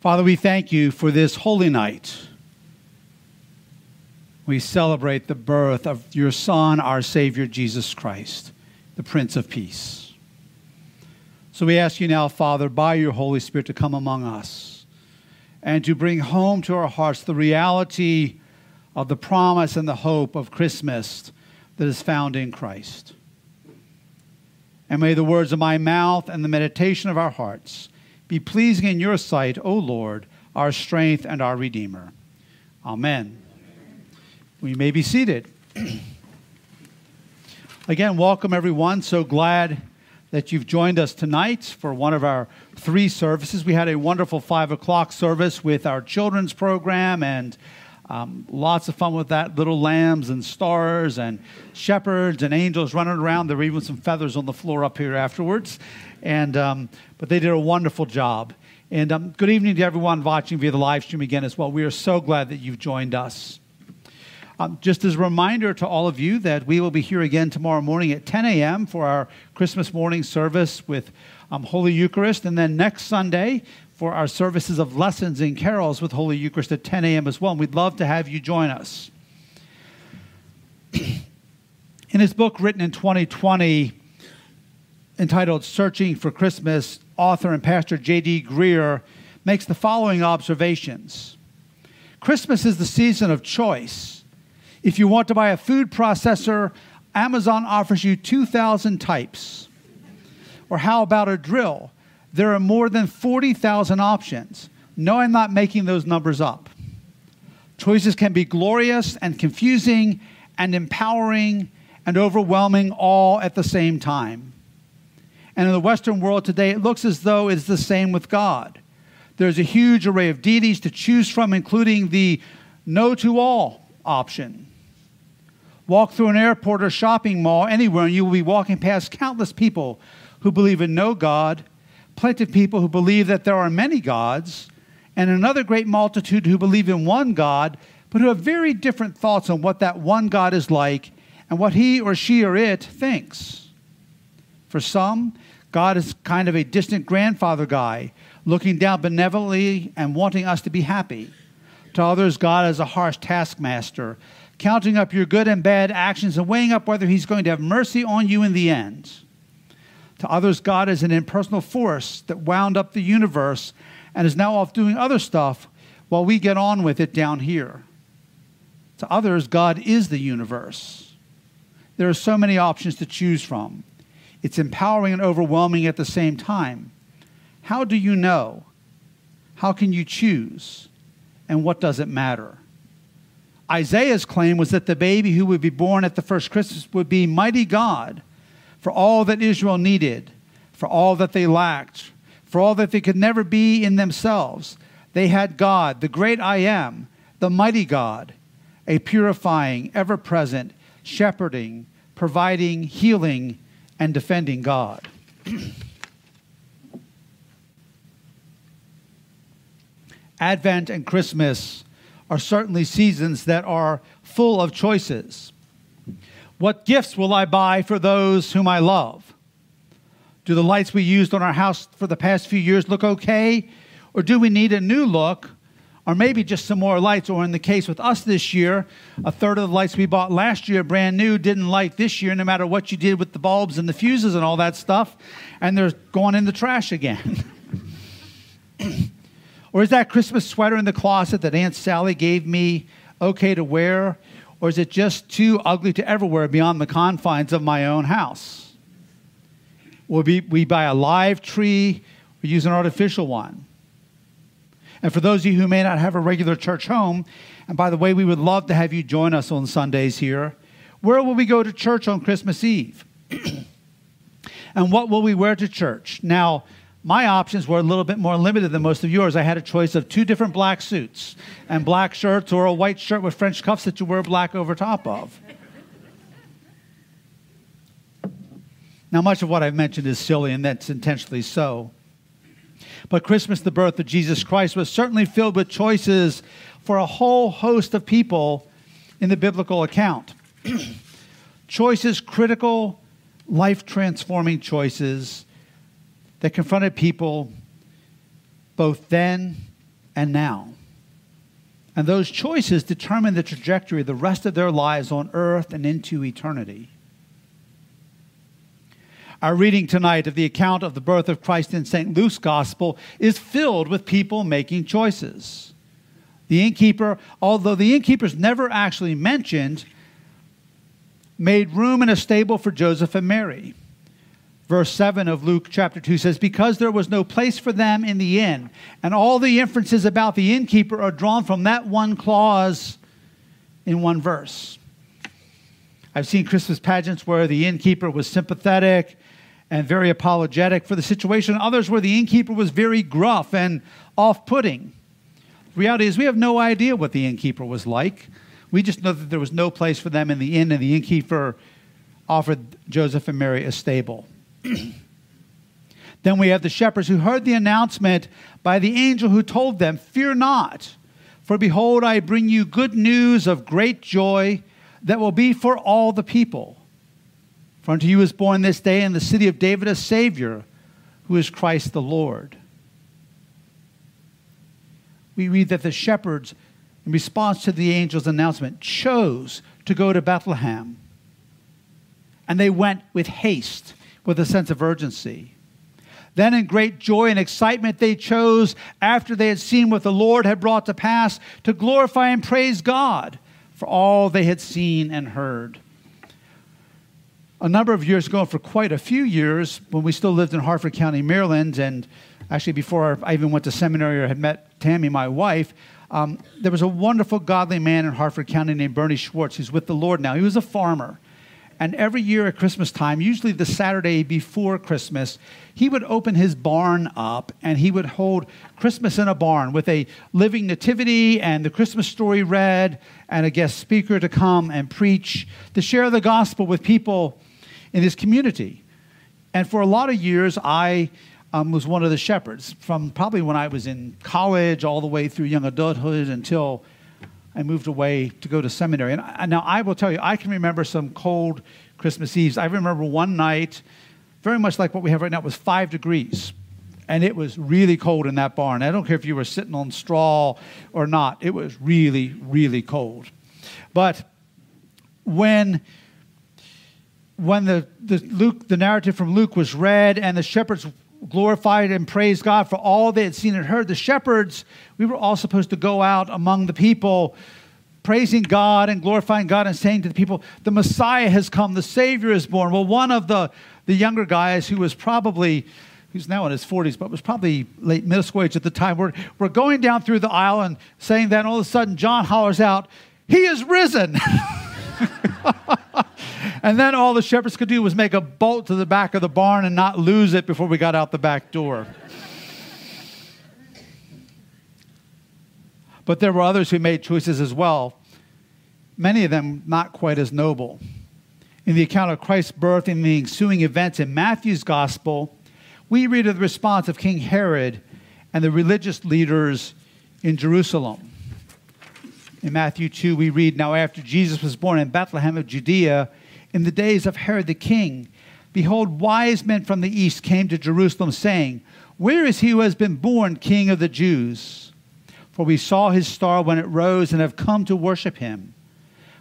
Father, we thank you for this holy night. We celebrate the birth of your Son, our Savior, Jesus Christ, the Prince of Peace. So we ask you now, Father, by your Holy Spirit, to come among us and to bring home to our hearts the reality of the promise and the hope of Christmas that is found in Christ. And may the words of my mouth and the meditation of our hearts be pleasing in your sight, O Lord, our strength and our Redeemer. Amen. We may be seated. Again, welcome everyone. So glad that you've joined us tonight for one of our three services. We had a wonderful five o'clock service with our children's program and um, lots of fun with that. Little lambs and stars and shepherds and angels running around. There were even some feathers on the floor up here afterwards. And, um, but they did a wonderful job. And um, good evening to everyone watching via the live stream again as well. We are so glad that you've joined us. Um, just as a reminder to all of you that we will be here again tomorrow morning at 10 a.m. for our Christmas morning service with um, Holy Eucharist. And then next Sunday, for our services of lessons and carols with Holy Eucharist at 10 a.m. as well. And we'd love to have you join us. in his book written in 2020, entitled Searching for Christmas, author and pastor J.D. Greear makes the following observations Christmas is the season of choice. If you want to buy a food processor, Amazon offers you 2,000 types. Or how about a drill? There are more than 40,000 options. No, I'm not making those numbers up. Choices can be glorious and confusing and empowering and overwhelming all at the same time. And in the Western world today, it looks as though it's the same with God. There's a huge array of deities to choose from, including the no to all option. Walk through an airport or shopping mall anywhere, and you will be walking past countless people who believe in no God plenty of people who believe that there are many gods, and another great multitude who believe in one God, but who have very different thoughts on what that one God is like and what he or she or it thinks. For some, God is kind of a distant grandfather guy, looking down benevolently and wanting us to be happy. To others, God is a harsh taskmaster, counting up your good and bad actions and weighing up whether he's going to have mercy on you in the end. To others, God is an impersonal force that wound up the universe and is now off doing other stuff while we get on with it down here. To others, God is the universe. There are so many options to choose from. It's empowering and overwhelming at the same time. How do you know? How can you choose? And what does it matter? Isaiah's claim was that the baby who would be born at the first Christmas would be mighty God for all that Israel needed, for all that they lacked, for all that they could never be in themselves. They had God, the great I am, the mighty God, a purifying, ever present, shepherding, providing, healing, and defending God. Advent and Christmas are certainly seasons that are full of choices. What gifts will I buy for those whom I love? Do the lights we used on our house for the past few years look okay? Or do we need a new look? Or maybe just some more lights? Or in the case with us this year, a third of the lights we bought last year, brand new, didn't light this year, no matter what you did with the bulbs and the fuses and all that stuff, and they're going in the trash again. or is that Christmas sweater in the closet that Aunt Sally gave me okay to wear? Or is it just too ugly to ever wear beyond the confines of my own house? Will we, we buy a live tree or use an artificial one? And for those of you who may not have a regular church home, and by the way, we would love to have you join us on Sundays here, where will we go to church on Christmas Eve? and what will we wear to church? Now, my options were a little bit more limited than most of yours. I had a choice of two different black suits and black shirts or a white shirt with French cuffs that you wear black over top of. Now, much of what I've mentioned is silly, and that's intentionally so. But Christmas, the birth of Jesus Christ, was certainly filled with choices for a whole host of people in the biblical account. choices, critical, life transforming choices that confronted people both then and now. And those choices determine the trajectory of the rest of their lives on earth and into eternity. Our reading tonight of the account of the birth of Christ in St. Luke's Gospel is filled with people making choices. The innkeeper, although the innkeeper's never actually mentioned, made room in a stable for Joseph and Mary. Verse 7 of Luke chapter 2 says, Because there was no place for them in the inn. And all the inferences about the innkeeper are drawn from that one clause in one verse. I've seen Christmas pageants where the innkeeper was sympathetic and very apologetic for the situation, others where the innkeeper was very gruff and off putting. The reality is, we have no idea what the innkeeper was like. We just know that there was no place for them in the inn, and the innkeeper offered Joseph and Mary a stable. then we have the shepherds who heard the announcement by the angel who told them, Fear not, for behold, I bring you good news of great joy that will be for all the people. For unto you is born this day in the city of David a Savior, who is Christ the Lord. We read that the shepherds, in response to the angel's announcement, chose to go to Bethlehem. And they went with haste with a sense of urgency. Then, in great joy and excitement, they chose, after they had seen what the Lord had brought to pass, to glorify and praise God for all they had seen and heard. A number of years ago, for quite a few years, when we still lived in Harford County, Maryland, and actually before I even went to seminary or had met Tammy, my wife, um, there was a wonderful, godly man in Harford County named Bernie Schwartz. He's with the Lord now. He was a farmer. And every year at Christmas time, usually the Saturday before Christmas, he would open his barn up and he would hold Christmas in a barn with a living nativity and the Christmas story read and a guest speaker to come and preach, to share the gospel with people in his community. And for a lot of years, I um, was one of the shepherds from probably when I was in college all the way through young adulthood until I moved away to go to seminary. And now I will tell you, I can remember some cold Christmas Eves. I remember one night, very much like what we have right now, it was five degrees. And it was really cold in that barn. I don't care if you were sitting on straw or not, it was really, really cold. But when when the, the Luke the narrative from Luke was read and the shepherds glorified and praised God for all they had seen and heard. The shepherds, we were all supposed to go out among the people, praising God and glorifying God and saying to the people, The Messiah has come, the Savior is born. Well, one of the, the younger guys who was probably, who's now in his 40s, but was probably late middle school age at the time, we're, we're going down through the aisle and saying that, and all of a sudden John hollers out, He is risen. And then all the shepherds could do was make a bolt to the back of the barn and not lose it before we got out the back door. but there were others who made choices as well, many of them not quite as noble. In the account of Christ's birth and the ensuing events in Matthew's gospel, we read of the response of King Herod and the religious leaders in Jerusalem. In Matthew 2, we read, Now after Jesus was born in Bethlehem of Judea, in the days of Herod the king, behold, wise men from the east came to Jerusalem, saying, Where is he who has been born king of the Jews? For we saw his star when it rose and have come to worship him.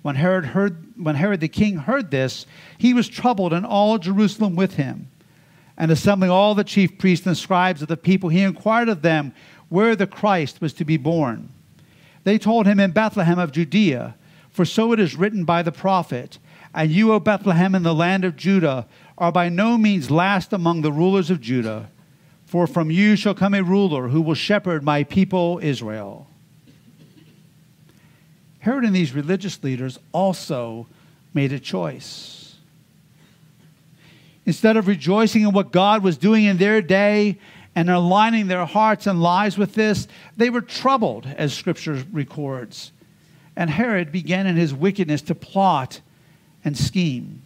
When Herod, heard, when Herod the king heard this, he was troubled, and all Jerusalem with him. And assembling all the chief priests and scribes of the people, he inquired of them where the Christ was to be born. They told him in Bethlehem of Judea, for so it is written by the prophet. And you, O Bethlehem, in the land of Judah, are by no means last among the rulers of Judah, for from you shall come a ruler who will shepherd my people Israel. Herod and these religious leaders also made a choice. Instead of rejoicing in what God was doing in their day and aligning their hearts and lives with this, they were troubled, as Scripture records. And Herod began in his wickedness to plot and scheme.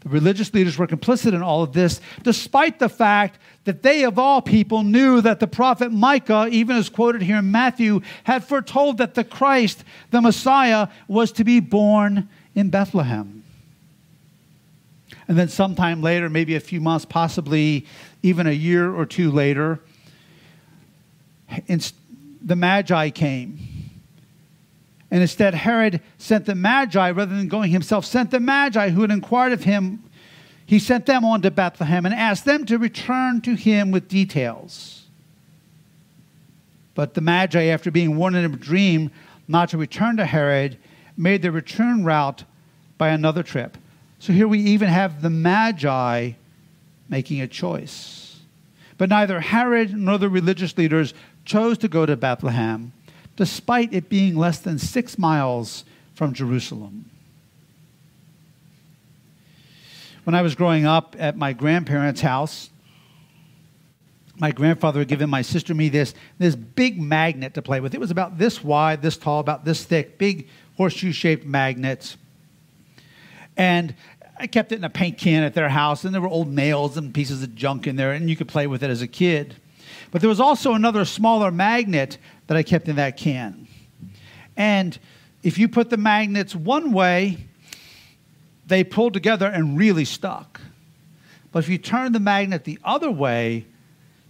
The religious leaders were complicit in all of this, despite the fact that they, of all people, knew that the prophet Micah, even as quoted here in Matthew, had foretold that the Christ, the Messiah, was to be born in Bethlehem. And then, sometime later, maybe a few months, possibly even a year or two later, the Magi came. And instead, Herod sent the Magi, rather than going himself, sent the Magi who had inquired of him. He sent them on to Bethlehem and asked them to return to him with details. But the Magi, after being warned in a dream not to return to Herod, made the return route by another trip. So here we even have the Magi making a choice. But neither Herod nor the religious leaders chose to go to Bethlehem despite it being less than six miles from Jerusalem. When I was growing up at my grandparents' house, my grandfather had given my sister me this, this big magnet to play with. It was about this wide, this tall, about this thick, big horseshoe shaped magnets. And I kept it in a paint can at their house, and there were old nails and pieces of junk in there, and you could play with it as a kid. But there was also another smaller magnet that I kept in that can. And if you put the magnets one way, they pulled together and really stuck. But if you turn the magnet the other way,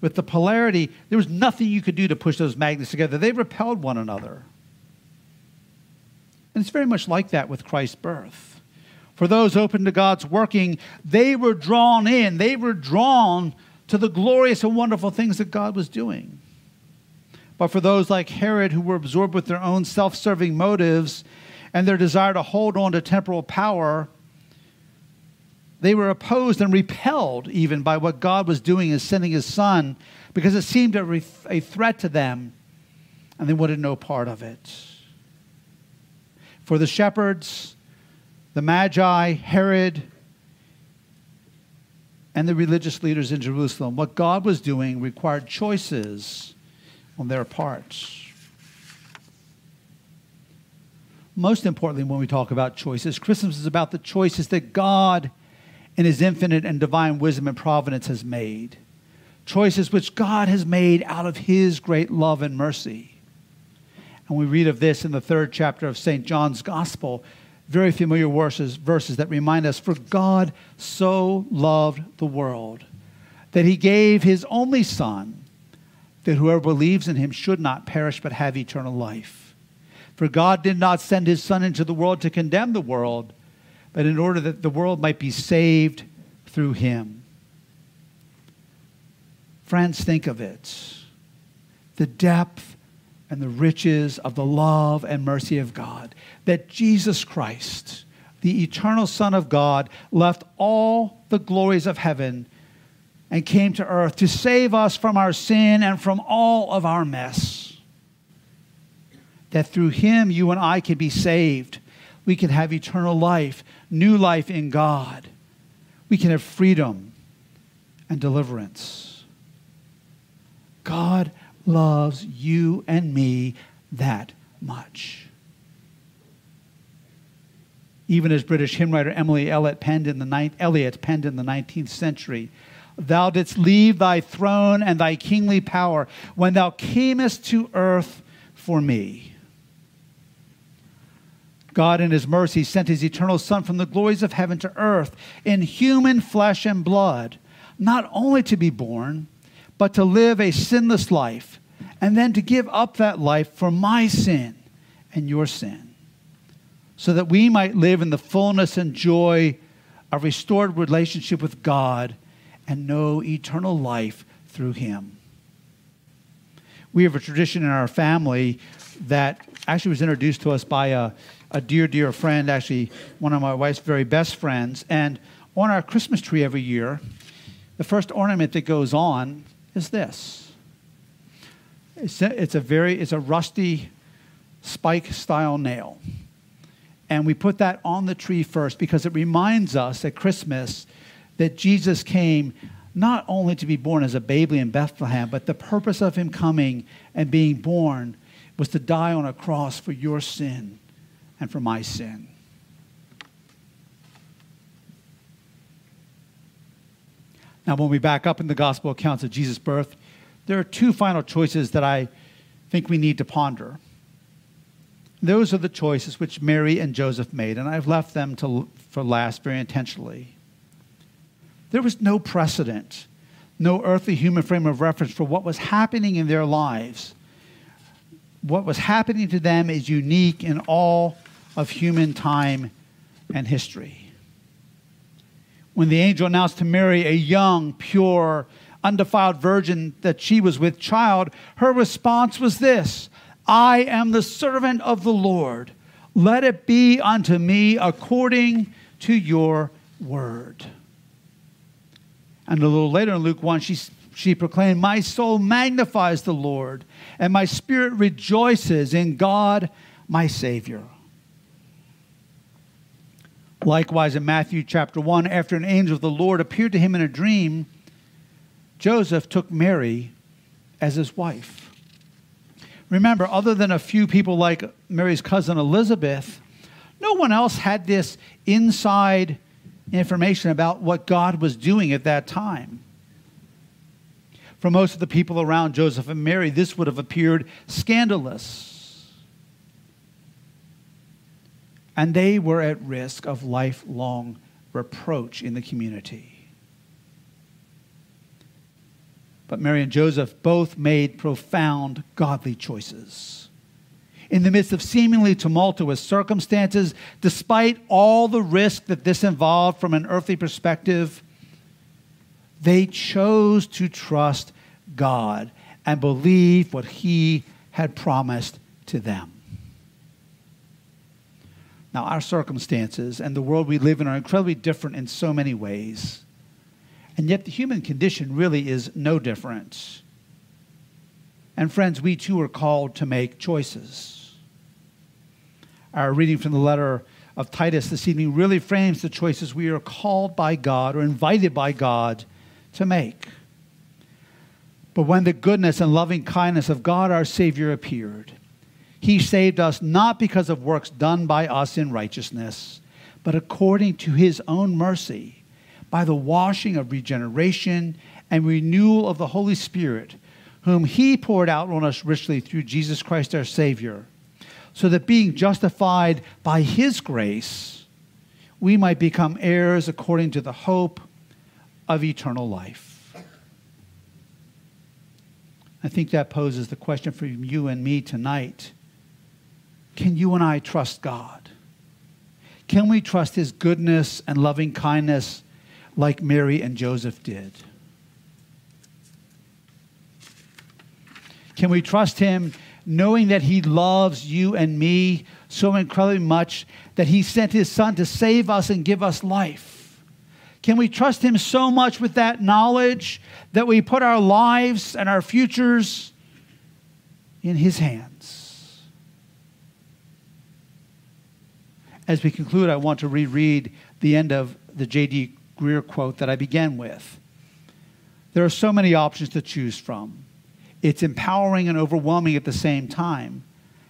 with the polarity, there was nothing you could do to push those magnets together. They repelled one another. And it's very much like that with Christ's birth. For those open to God's working, they were drawn in, they were drawn to the glorious and wonderful things that God was doing. But for those like Herod who were absorbed with their own self serving motives and their desire to hold on to temporal power, they were opposed and repelled even by what God was doing in sending his son because it seemed a, a threat to them and they wanted no part of it. For the shepherds, the Magi, Herod, and the religious leaders in Jerusalem. What God was doing required choices on their parts. Most importantly, when we talk about choices, Christmas is about the choices that God, in His infinite and divine wisdom and providence, has made. Choices which God has made out of His great love and mercy. And we read of this in the third chapter of St. John's Gospel very familiar verses, verses that remind us For God so loved the world that he gave his only Son, that whoever believes in him should not perish but have eternal life. For God did not send his Son into the world to condemn the world, but in order that the world might be saved through him. Friends, think of it. The depth and the riches of the love and mercy of God. That Jesus Christ, the eternal Son of God, left all the glories of heaven and came to earth to save us from our sin and from all of our mess. That through him, you and I can be saved. We can have eternal life, new life in God. We can have freedom and deliverance. God loves you and me that much. Even as British hymn writer Emily Elliott penned in the, ninth, penned in the 19th century, Thou didst leave thy throne and thy kingly power when thou camest to earth for me. God, in his mercy, sent his eternal Son from the glories of heaven to earth in human flesh and blood, not only to be born, but to live a sinless life, and then to give up that life for my sin and your sin, so that we might live in the fullness and joy of restored relationship with God and know eternal life through Him. We have a tradition in our family that actually was introduced to us by a, a dear, dear friend, actually one of my wife's very best friends. And on our Christmas tree every year, the first ornament that goes on is this. It's a, it's a very, it's a rusty spike style nail. And we put that on the tree first because it reminds us at Christmas that Jesus came not only to be born as a baby in Bethlehem, but the purpose of him coming and being born was to die on a cross for your sin and for my sin. Now, when we back up in the gospel accounts of Jesus' birth, there are two final choices that I think we need to ponder. Those are the choices which Mary and Joseph made, and I've left them to, for last very intentionally. There was no precedent, no earthly human frame of reference for what was happening in their lives. What was happening to them is unique in all of human time and history. When the angel announced to Mary, a young, pure, undefiled virgin, that she was with child, her response was this I am the servant of the Lord. Let it be unto me according to your word. And a little later in Luke 1, she, she proclaimed, My soul magnifies the Lord, and my spirit rejoices in God, my Savior. Likewise, in Matthew chapter 1, after an angel of the Lord appeared to him in a dream, Joseph took Mary as his wife. Remember, other than a few people like Mary's cousin Elizabeth, no one else had this inside information about what God was doing at that time. For most of the people around Joseph and Mary, this would have appeared scandalous. And they were at risk of lifelong reproach in the community. But Mary and Joseph both made profound godly choices in the midst of seemingly tumultuous circumstances, despite all the risk that this involved from an earthly perspective, they chose to trust God and believe what He had promised to them. Now, our circumstances and the world we live in are incredibly different in so many ways. And yet, the human condition really is no different. And, friends, we too are called to make choices. Our reading from the letter of Titus this evening really frames the choices we are called by God or invited by God to make. But when the goodness and loving kindness of God our Savior appeared, he saved us not because of works done by us in righteousness, but according to his own mercy, by the washing of regeneration and renewal of the Holy Spirit, whom he poured out on us richly through Jesus Christ our Savior so that being justified by his grace, we might become heirs according to the hope of eternal life. I think that poses the question for you and me tonight. Can you and I trust God? Can we trust his goodness and loving kindness like Mary and Joseph did? Can we trust him knowing that He loves you and me so incredibly much that He sent His Son to save us and give us life? Can we trust Him so much with that knowledge that we put our lives and our futures in His hands? As we conclude, I want to reread the end of the J.D. Greear quote that I began with. There are so many options to choose from. It's empowering and overwhelming at the same time.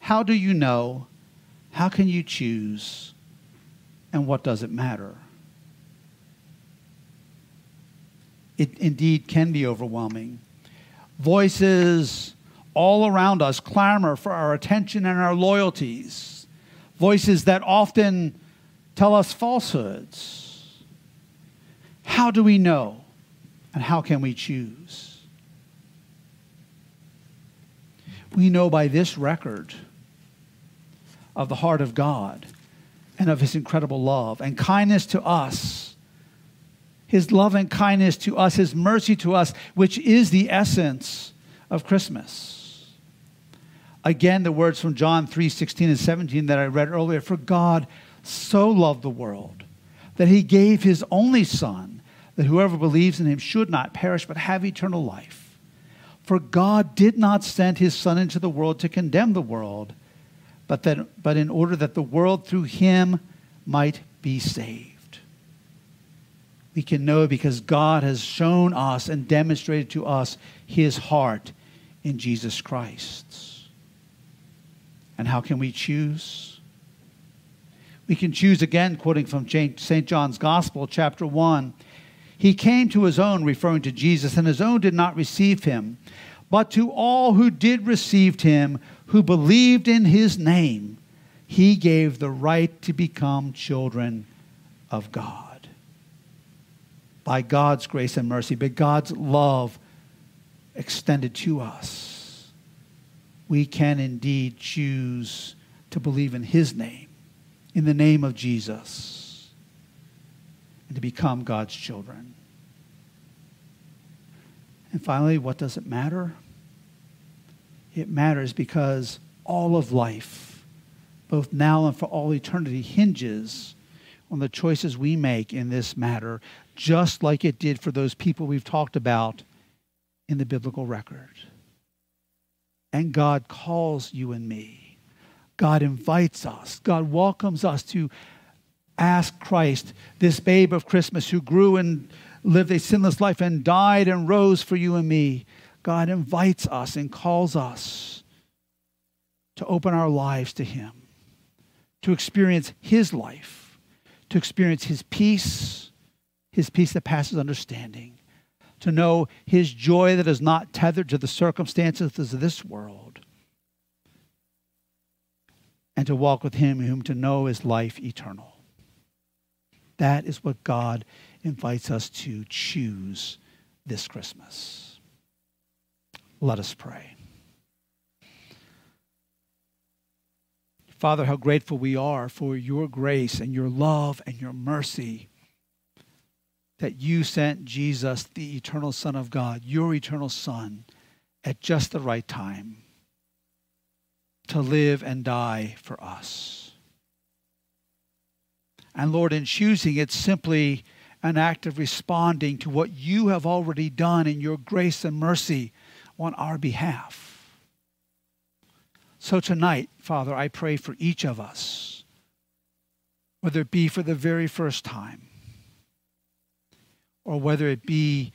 How do you know? How can you choose? And what does it matter? It indeed can be overwhelming. Voices all around us clamor for our attention and our loyalties. Voices that often tell us falsehoods. How do we know? And how can we choose? we know by this record of the heart of God and of his incredible love and kindness to us. His love and kindness to us, his mercy to us, which is the essence of Christmas. Again, the words from John 3 16 and 17 that I read earlier For God so loved the world that he gave his only Son, that whoever believes in him should not perish but have eternal life. For God did not send his Son into the world to condemn the world, but, that, but in order that the world through him might be saved. We can know because God has shown us and demonstrated to us his heart in Jesus Christ. And how can we choose? We can choose again, quoting from St. John's Gospel, chapter 1. He came to his own, referring to Jesus, and his own did not receive him. But to all who did receive him, who believed in his name, he gave the right to become children of God. by God's grace and mercy, by God's love extended to us, we can indeed choose to believe in His name, in the name of Jesus, and to become God's children. And finally, what does it matter? It matters because all of life, both now and for all eternity, hinges on the choices we make in this matter, just like it did for those people we've talked about in the biblical record. And God calls you and me. God invites us. God welcomes us to ask Christ, this babe of Christmas who grew and lived a sinless life and died and rose for you and me. God invites us and calls us to open our lives to Him, to experience His life, to experience His peace, His peace that passes understanding, to know His joy that is not tethered to the circumstances of this world, and to walk with Him whom to know is life eternal. That is what God invites us to choose this Christmas. Let us pray. Father, how grateful we are for your grace and your love and your mercy that you sent Jesus, the eternal Son of God, your eternal Son, at just the right time to live and die for us. And Lord, in choosing, it's simply an act of responding to what you have already done in your grace and mercy on our behalf. So tonight, Father, I pray for each of us, whether it be for the very first time or whether it be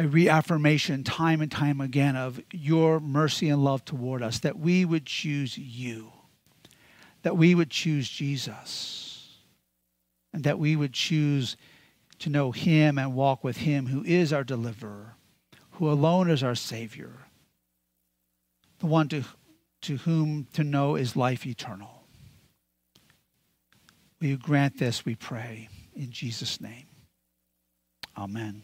a reaffirmation time and time again of your mercy and love toward us, that we would choose you, that we would choose Jesus, and that we would choose to know him and walk with him who is our deliverer, who alone is our Savior, the one to, to whom to know is life eternal. Will you grant this, we pray, in Jesus' name? Amen.